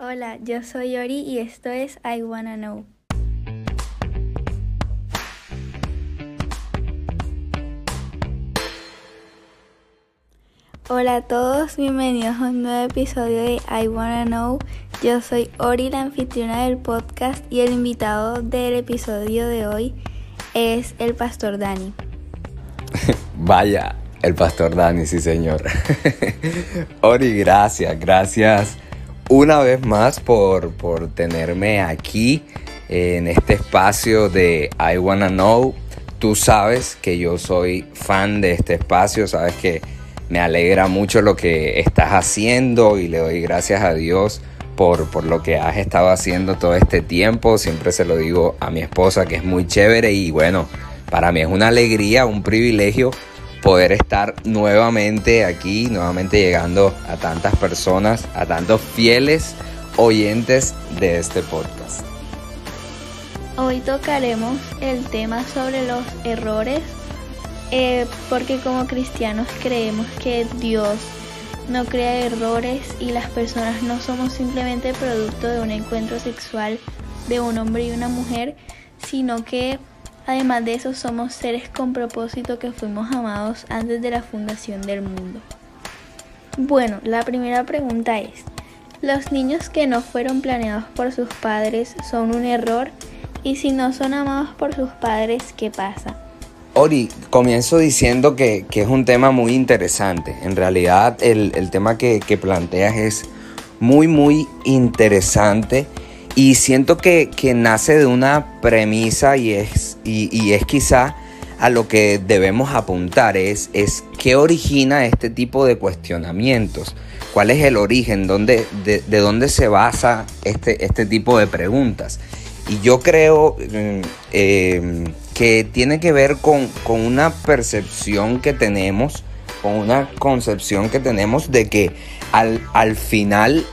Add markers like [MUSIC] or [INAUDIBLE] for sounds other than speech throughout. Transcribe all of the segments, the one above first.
Hola, yo soy Ori y esto es I Wanna Know. Hola a todos, bienvenidos a un nuevo episodio de I Wanna Know. Yo soy Ori, la anfitriona del podcast, y el invitado del episodio de hoy es el pastor Dani. [LAUGHS] Vaya, el pastor Dani, sí señor. [LAUGHS] Ori, gracias, gracias una vez más por, por tenerme aquí en este espacio de I Wanna Know. Tú sabes que yo soy fan de este espacio, sabes que me alegra mucho lo que estás haciendo y le doy gracias a Dios por, por, lo que has estado haciendo todo este tiempo. Siempre se lo digo a mi esposa que es muy chévere y bueno, para mí es una alegría, un privilegio poder estar nuevamente aquí, nuevamente llegando a tantas personas, a tantos fieles oyentes de este podcast. Hoy tocaremos el tema sobre los errores, eh, porque como cristianos creemos que Dios no crea errores y las personas no somos simplemente producto de un encuentro sexual de un hombre y una mujer, sino que Además de eso, somos seres con propósito que fuimos amados antes de la fundación del mundo. Bueno, la primera pregunta es, ¿los niños que no fueron planeados por sus padres son un error? Y si no son amados por sus padres, ¿qué pasa? Ori, comienzo diciendo que, es un tema muy interesante. En realidad el, tema que, que planteas es muy, muy interesante y siento que, nace de una premisa y es, y, es quizá a lo que debemos apuntar, es, es qué origina este tipo de cuestionamientos, cuál es el origen, ¿Dónde, de, dónde se basa este, este tipo de preguntas. Y yo creo mm, em, que tiene que ver con, con, una percepción que tenemos, con una concepción que tenemos de que al, al final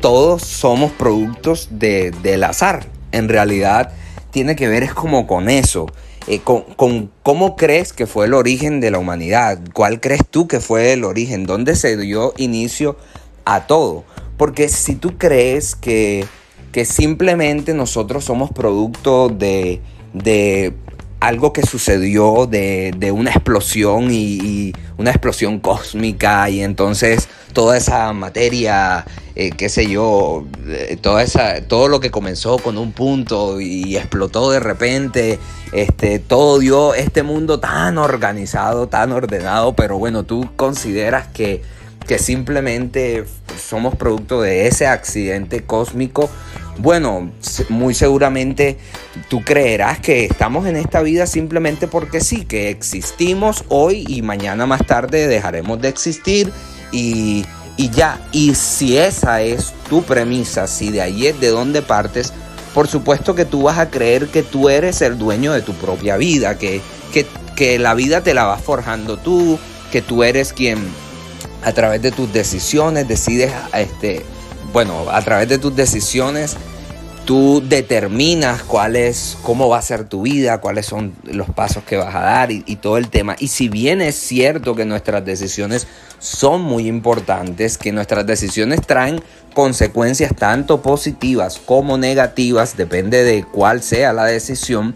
todos somos productos del azar. En realidad tiene que ver es como con eso. Eh, con, cómo crees que fue el origen de la humanidad, cuál crees tú que fue el origen, dónde se dio inicio a todo. Porque si tú crees que, que simplemente nosotros somos producto de, de algo que sucedió de, una explosión y, una explosión cósmica y entonces toda esa materia, eh, qué sé yo, eh, toda esa, todo lo que comenzó con un punto y explotó de repente, este, todo dio este mundo tan organizado, tan ordenado, pero bueno, tú consideras que, que simplemente somos producto de ese accidente cósmico bueno, muy seguramente tú creerás que estamos en esta vida simplemente porque sí, que existimos hoy y mañana más tarde dejaremos de existir y, ya. Y si esa es tu premisa, si de ahí es de donde partes, por supuesto que tú vas a creer que tú eres el dueño de tu propia vida, que, que, que la vida te la vas forjando tú, que tú eres quien a través de tus decisiones decides este, bueno, a través de tus decisiones tú determinas cuál es, cómo va a ser tu vida, cuáles son los pasos que vas a dar y, todo el tema. Y si bien es cierto que nuestras decisiones son muy importantes, que nuestras decisiones traen consecuencias tanto positivas como negativas, depende de cuál sea la decisión,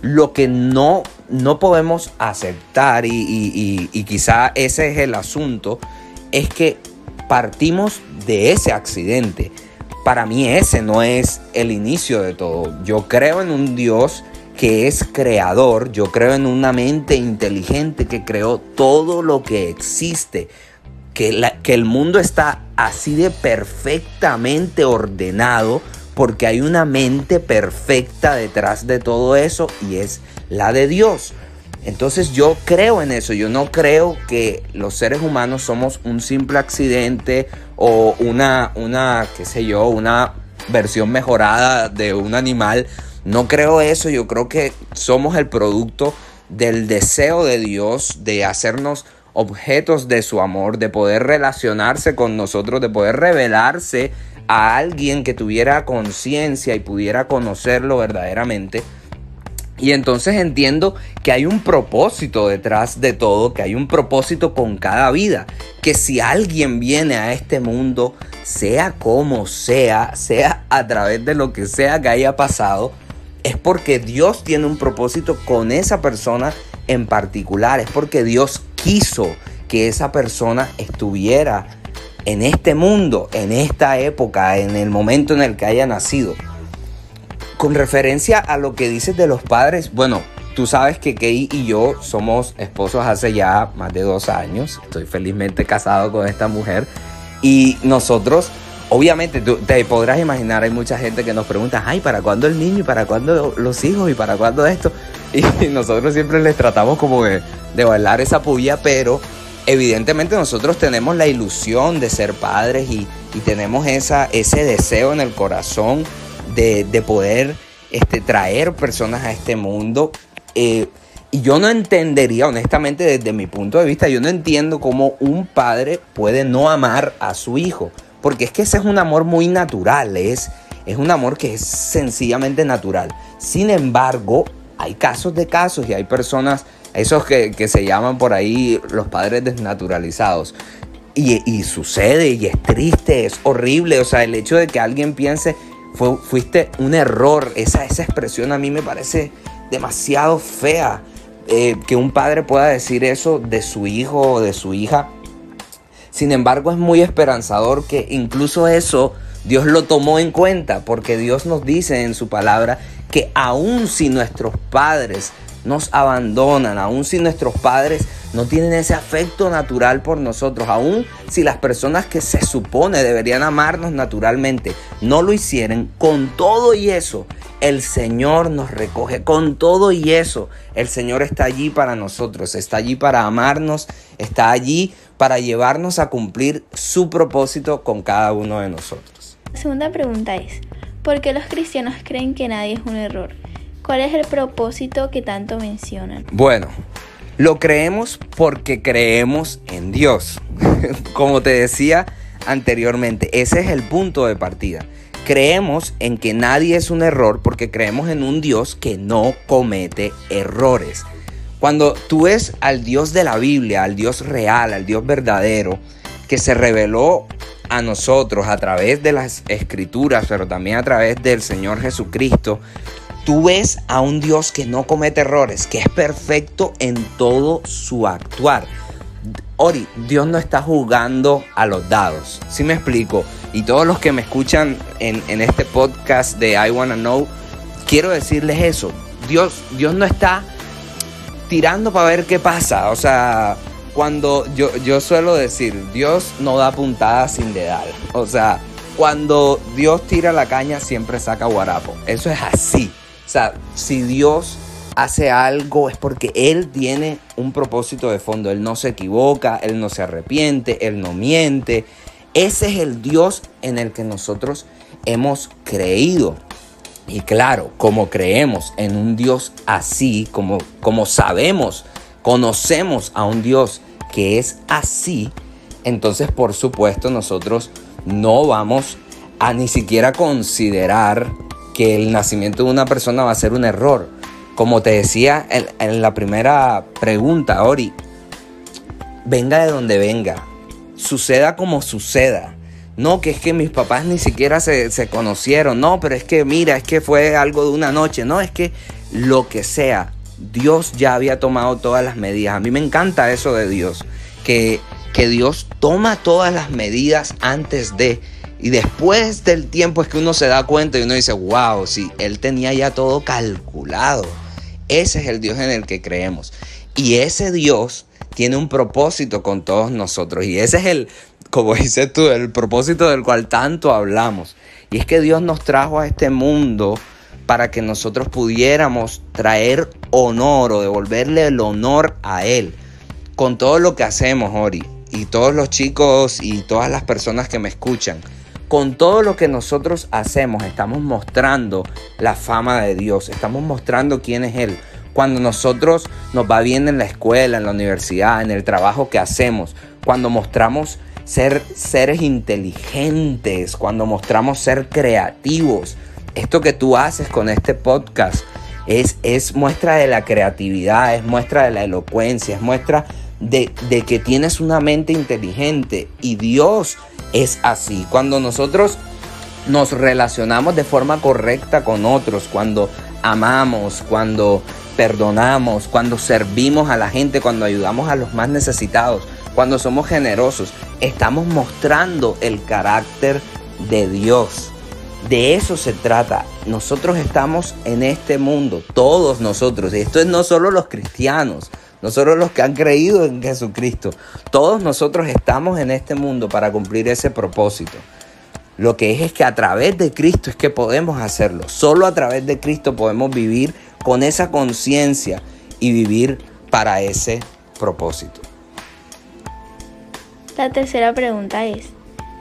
lo que no, no podemos aceptar y, y quizá ese es el asunto, es que partimos de ese accidente para mí ese no es el inicio de todo. Yo creo en un Dios que es creador, yo creo en una mente inteligente que creó todo lo que existe, que, el mundo está así de perfectamente ordenado porque hay una mente perfecta detrás de todo eso y es la de Dios. Entonces yo creo en eso, yo no creo que los seres humanos somos un simple accidente o una, una, qué sé yo, una versión mejorada de un animal. No creo eso, yo creo que somos el producto del deseo de Dios de hacernos objetos de su amor, de poder relacionarse con nosotros, de poder revelarse a alguien que tuviera conciencia y pudiera conocerlo verdaderamente. Y entonces entiendo que hay un propósito detrás de todo, que hay un propósito con cada vida, que si alguien viene a este mundo sea como sea, sea a través de lo que sea que haya pasado, es porque Dios tiene un propósito con esa persona en particular, es porque Dios quiso que esa persona estuviera en este mundo, en esta época, en el momento en el que haya nacido. Con referencia a lo que dices de los padres, bueno, tú sabes que Kay y yo somos esposos hace ya más de dos años. Estoy felizmente casado con esta mujer. Y nosotros, obviamente, tú te podrás imaginar, hay mucha gente que nos pregunta, ay, ¿para cuándo el niño? ¿Y para cuándo los hijos? ¿Y para cuándo esto? [LAUGHS] Y nosotros siempre les tratamos como de, de bailar esa puya, pero evidentemente nosotros tenemos la ilusión de ser padres y, tenemos esa, ese deseo en el corazón de, poder este, traer personas a este mundo. Eh, y yo no entendería, honestamente, desde mi punto de vista, yo no entiendo cómo un padre puede no amar a su hijo. Porque es que ese es un amor muy natural, es, es un amor que es sencillamente natural. Sin embargo, hay casos de casos y hay personas esos que, se llaman por ahí los padres desnaturalizados. Y, sucede y es triste, es horrible. O sea, el hecho de que alguien piense, fuiste un error, esa, esa expresión a mí me parece demasiado fea. Eh, que un padre pueda decir eso de su hijo o de su hija. Sin embargo, es muy esperanzador que incluso eso Dios lo tomó en cuenta, porque Dios nos dice en su palabra que aun si nuestros padres nos abandonan, aun si nuestros padres no tienen ese afecto natural por nosotros, aun si las personas que se supone deberían amarnos naturalmente no lo hicieran, con todo y eso, el Señor nos recoge, con todo y eso, el Señor está allí para nosotros, está allí para amarnos, está allí para llevarnos a cumplir su propósito con cada uno de nosotros. La segunda pregunta es, ¿por qué los cristianos creen que nadie es un error? ¿Cuál es el propósito que tanto mencionan? Bueno, lo creemos porque creemos en Dios. [LAUGHS] Como te decía anteriormente, ese es el punto de partida. Creemos en que nadie es un error porque creemos en un Dios que no comete errores. Cuando tú ves al Dios de la Biblia, al Dios real, al Dios verdadero, que se reveló a nosotros a través de las escrituras, pero también a través del Señor Jesucristo, tú ves a un Dios que no comete errores, que es perfecto en todo su actuar. Ori, Dios no está jugando a los dados. ¿Sí me explico? Y todos los que me escuchan en, este podcast de I Wanna Know, quiero decirles eso. Dios, Dios no está tirando para ver qué pasa. O sea, cuando yo, yo suelo decir, Dios no da puntadas sin dedal. O sea, cuando Dios tira la caña, siempre saca guarapo. Eso es así. O sea, si Dios hace algo es porque Él tiene un propósito de fondo. Él no se equivoca, Él no se arrepiente, Él no miente. Ese es el Dios en el que nosotros hemos creído. Y claro, como creemos en un Dios así, como, como sabemos, conocemos a un Dios que es así, entonces por supuesto nosotros no vamos a ni siquiera considerar que el nacimiento de una persona va a ser un error. Como te decía en, la primera pregunta, Ori, venga de donde venga, suceda como suceda. No, que es que mis papás ni siquiera se, se, conocieron. No, pero es que mira, es que fue algo de una noche. No, es que lo que sea, Dios ya había tomado todas las medidas. A mí me encanta eso de Dios, que, que Dios toma todas las medidas antes de... Y después del tiempo es que uno se da cuenta y uno dice, wow, si él tenía ya todo calculado. Ese es el Dios en el que creemos. Y ese Dios tiene un propósito con todos nosotros. Y ese es el, como [LAUGHS] dices tú, el propósito del cual tanto hablamos. Y es que Dios nos trajo a este mundo para que nosotros pudiéramos traer honor o devolverle el honor a Él. Con todo lo que hacemos, Ori, y todos los chicos y todas las personas que me escuchan con todo lo que nosotros hacemos, estamos mostrando la fama de Dios, estamos mostrando quién es Él. Cuando nosotros nos va bien en la escuela, en la universidad, en el trabajo que hacemos, cuando mostramos ser seres inteligentes, cuando mostramos ser creativos, esto que tú haces con este podcast es, es muestra de la creatividad, es muestra de la elocuencia, es muestra de, de que tienes una mente inteligente y Dios es así. Cuando nosotros nos relacionamos de forma correcta con otros, cuando amamos, cuando perdonamos, cuando servimos a la gente, cuando ayudamos a los más necesitados, cuando somos generosos, estamos mostrando el carácter de Dios. De eso se trata. Nosotros estamos en este mundo, todos nosotros. Esto es no solo los cristianos, no solo los que han creído en Jesucristo. Todos nosotros estamos en este mundo para cumplir ese propósito. Lo que es es que a través de Cristo es que podemos hacerlo. Solo a través de Cristo podemos vivir con esa conciencia y vivir para ese propósito. La tercera pregunta es,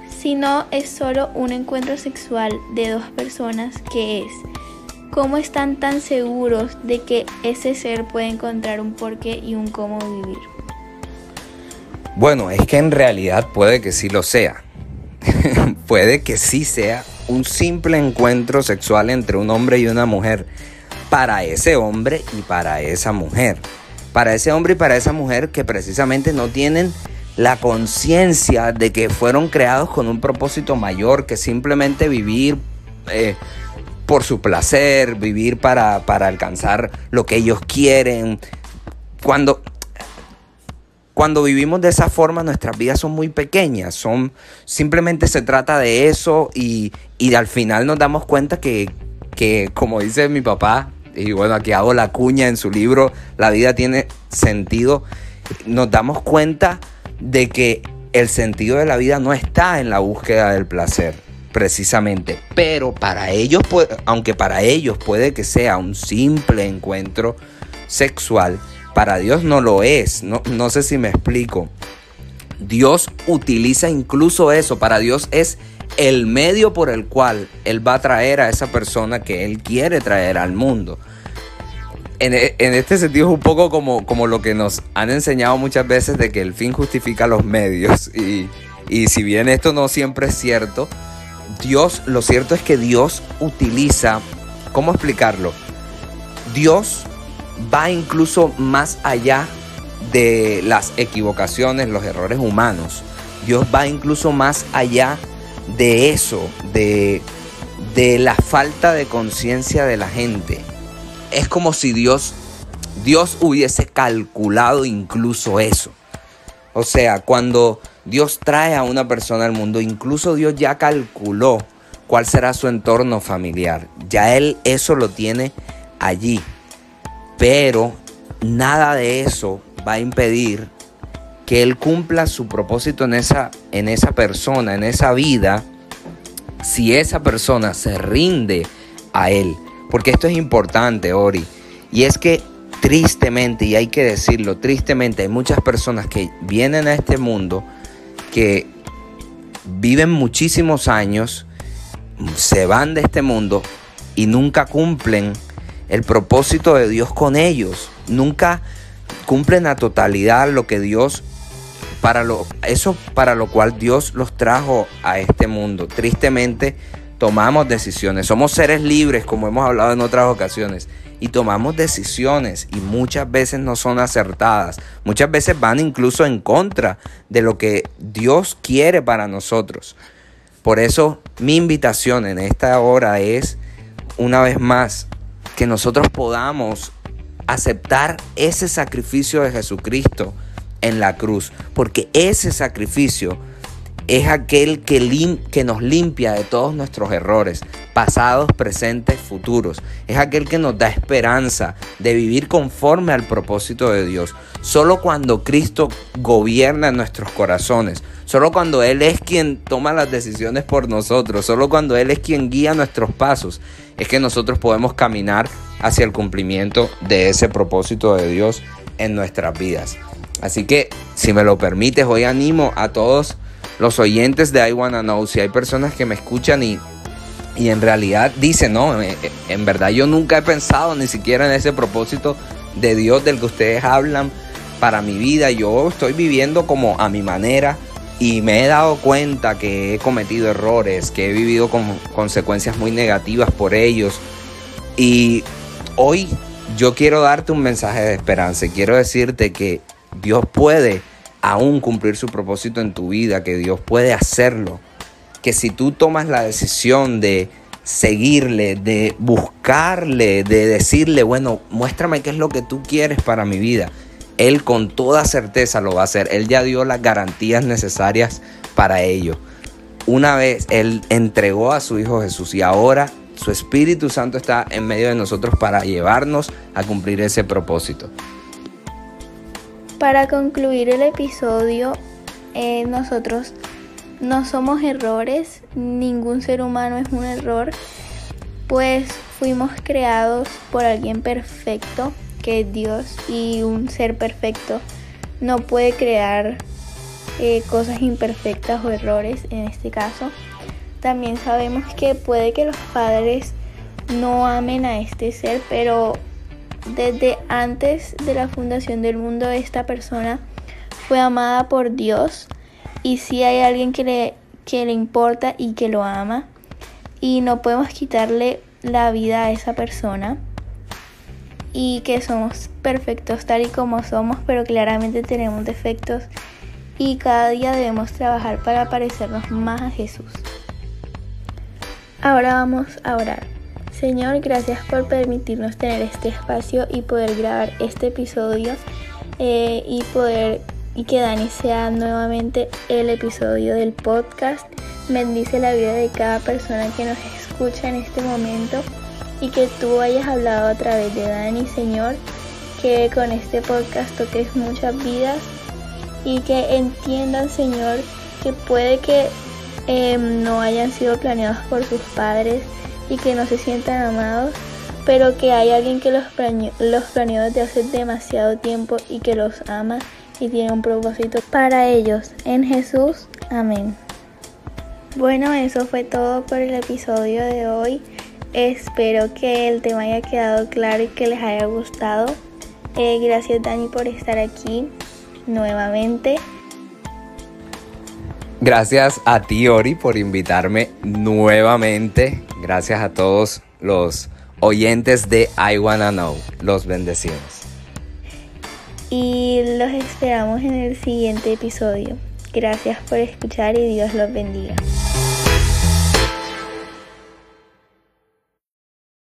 si no es solo un encuentro sexual de dos personas, ¿qué es? ¿Cómo están tan seguros de que ese ser puede encontrar un porqué y un cómo vivir? Bueno, es que en realidad puede que sí lo sea. [LAUGHS] puede que sí sea un simple encuentro sexual entre un hombre y una mujer para ese hombre y para esa mujer. Para ese hombre y para esa mujer que precisamente no tienen la conciencia de que fueron creados con un propósito mayor que simplemente vivir eh, por su placer, vivir para, para alcanzar lo que ellos quieren. Cuando cuando vivimos de esa forma, nuestras vidas son muy pequeñas, son simplemente se trata de eso y, al final nos damos cuenta que, que, como dice mi papá, y bueno, aquí hago la cuña en su libro, La vida tiene sentido, nos damos cuenta de que el sentido de la vida no está en la búsqueda del placer, precisamente, pero para ellos, aunque para ellos puede que sea un simple encuentro sexual, para Dios no lo es. No, no sé si me explico. Dios utiliza incluso eso. Para Dios es el medio por el cual Él va a traer a esa persona que Él quiere traer al mundo. En, e, este sentido es un poco como, como, lo que nos han enseñado muchas veces de que el fin justifica los medios. [LAUGHS] Y, y si bien esto no siempre es cierto, Dios, lo cierto es que Dios utiliza, ¿cómo explicarlo? Dios va incluso más allá de las equivocaciones, los errores humanos. Dios va incluso más allá de eso, de, de la falta de conciencia de la gente. Es como si Dios, Dios hubiese calculado incluso eso. O sea, cuando Dios trae a una persona al mundo, incluso Dios ya calculó cuál será su entorno familiar. Ya Él eso lo tiene allí. Pero nada de eso va a impedir que Él cumpla su propósito en esa, en esa persona, en esa vida, si esa persona se rinde a Él. Porque esto es importante, Ori. Y es que tristemente, y hay que decirlo, tristemente hay muchas personas que vienen a este mundo que viven muchísimos años, se van de este mundo y nunca cumplen el propósito de Dios con ellos. Nunca cumplen a totalidad lo que Dios para lo eso para lo cual Dios los trajo a este mundo. Tristemente tomamos decisiones. Somos seres libres, como hemos hablado en otras ocasiones, y tomamos decisiones y muchas veces no son acertadas. Muchas veces van incluso en contra de lo que Dios quiere para nosotros. Por eso mi invitación en esta hora es una vez más que nosotros podamos aceptar ese sacrificio de Jesucristo en la cruz, porque ese sacrificio es aquel que, que, nos limpia de todos nuestros errores, pasados, presentes, futuros. Es aquel que nos da esperanza de vivir conforme al propósito de Dios. Solo cuando Cristo gobierna nuestros corazones, solo cuando Él es quien toma las decisiones por nosotros, solo cuando Él es quien guía nuestros pasos, es que nosotros podemos caminar hacia el cumplimiento de ese propósito de Dios en nuestras vidas. Así que, si me lo permites, hoy animo a todos los oyentes de I Wanna Know, si hay personas que me escuchan y, y en realidad dicen, no, eh, eh, en verdad yo nunca he pensado ni siquiera en ese propósito de Dios del que ustedes hablan para mi vida, yo estoy viviendo como a mi manera y me he dado cuenta que he cometido errores, que he vivido con consecuencias muy negativas por ellos. Y hoy yo quiero darte un mensaje de esperanza quiero decirte que Dios puede aún cumplir su propósito en tu vida, que Dios puede hacerlo, que si tú tomas la decisión de seguirle, de buscarle, de decirle, bueno, muéstrame qué es lo que tú quieres para mi vida. Él con toda certeza lo va a hacer. Él ya dio las garantías necesarias para ello. Una vez Él entregó a su Hijo Jesús y ahora su Espíritu Santo está en medio de nosotros para llevarnos a cumplir ese propósito. Para concluir el episodio, eh, nosotros no somos errores, ningún ser humano es un error, pues fuimos creados por alguien perfecto, que es Dios, y un ser perfecto no puede crear eh, cosas imperfectas o errores en este caso. También sabemos que puede que los padres no amen a este ser, pero desde antes de la fundación del mundo esta persona fue amada por Dios y si hay alguien que le, que le importa y que lo ama y no podemos quitarle la vida a esa persona y que somos perfectos tal y como somos, pero claramente tenemos defectos y cada día debemos trabajar para parecernos más a Jesús. Ahora vamos a orar. Señor, gracias por permitirnos tener este espacio y poder grabar este episodio eh, y poder y que Dani sea nuevamente el episodio del podcast. Bendice la vida de cada persona que nos escucha en este momento y que tú hayas hablado a través de Dani, Señor, que con este podcast toques muchas vidas y que entiendan, Señor, que puede que em, no hayan sido planeados por sus padres y que no se sientan amados, pero que hay alguien que los los planeó desde hace demasiado tiempo y que los ama y tiene un propósito para ellos. En Jesús, amén. Bueno, eso fue todo por el episodio de hoy. Espero que el tema haya quedado claro y que les haya gustado. Eh, gracias Dani por estar aquí nuevamente. Gracias a ti Ori por invitarme nuevamente. Gracias a todos los oyentes de I Wanna Know. Los bendecimos y los esperamos en el siguiente episodio. Gracias por escuchar y Dios los bendiga.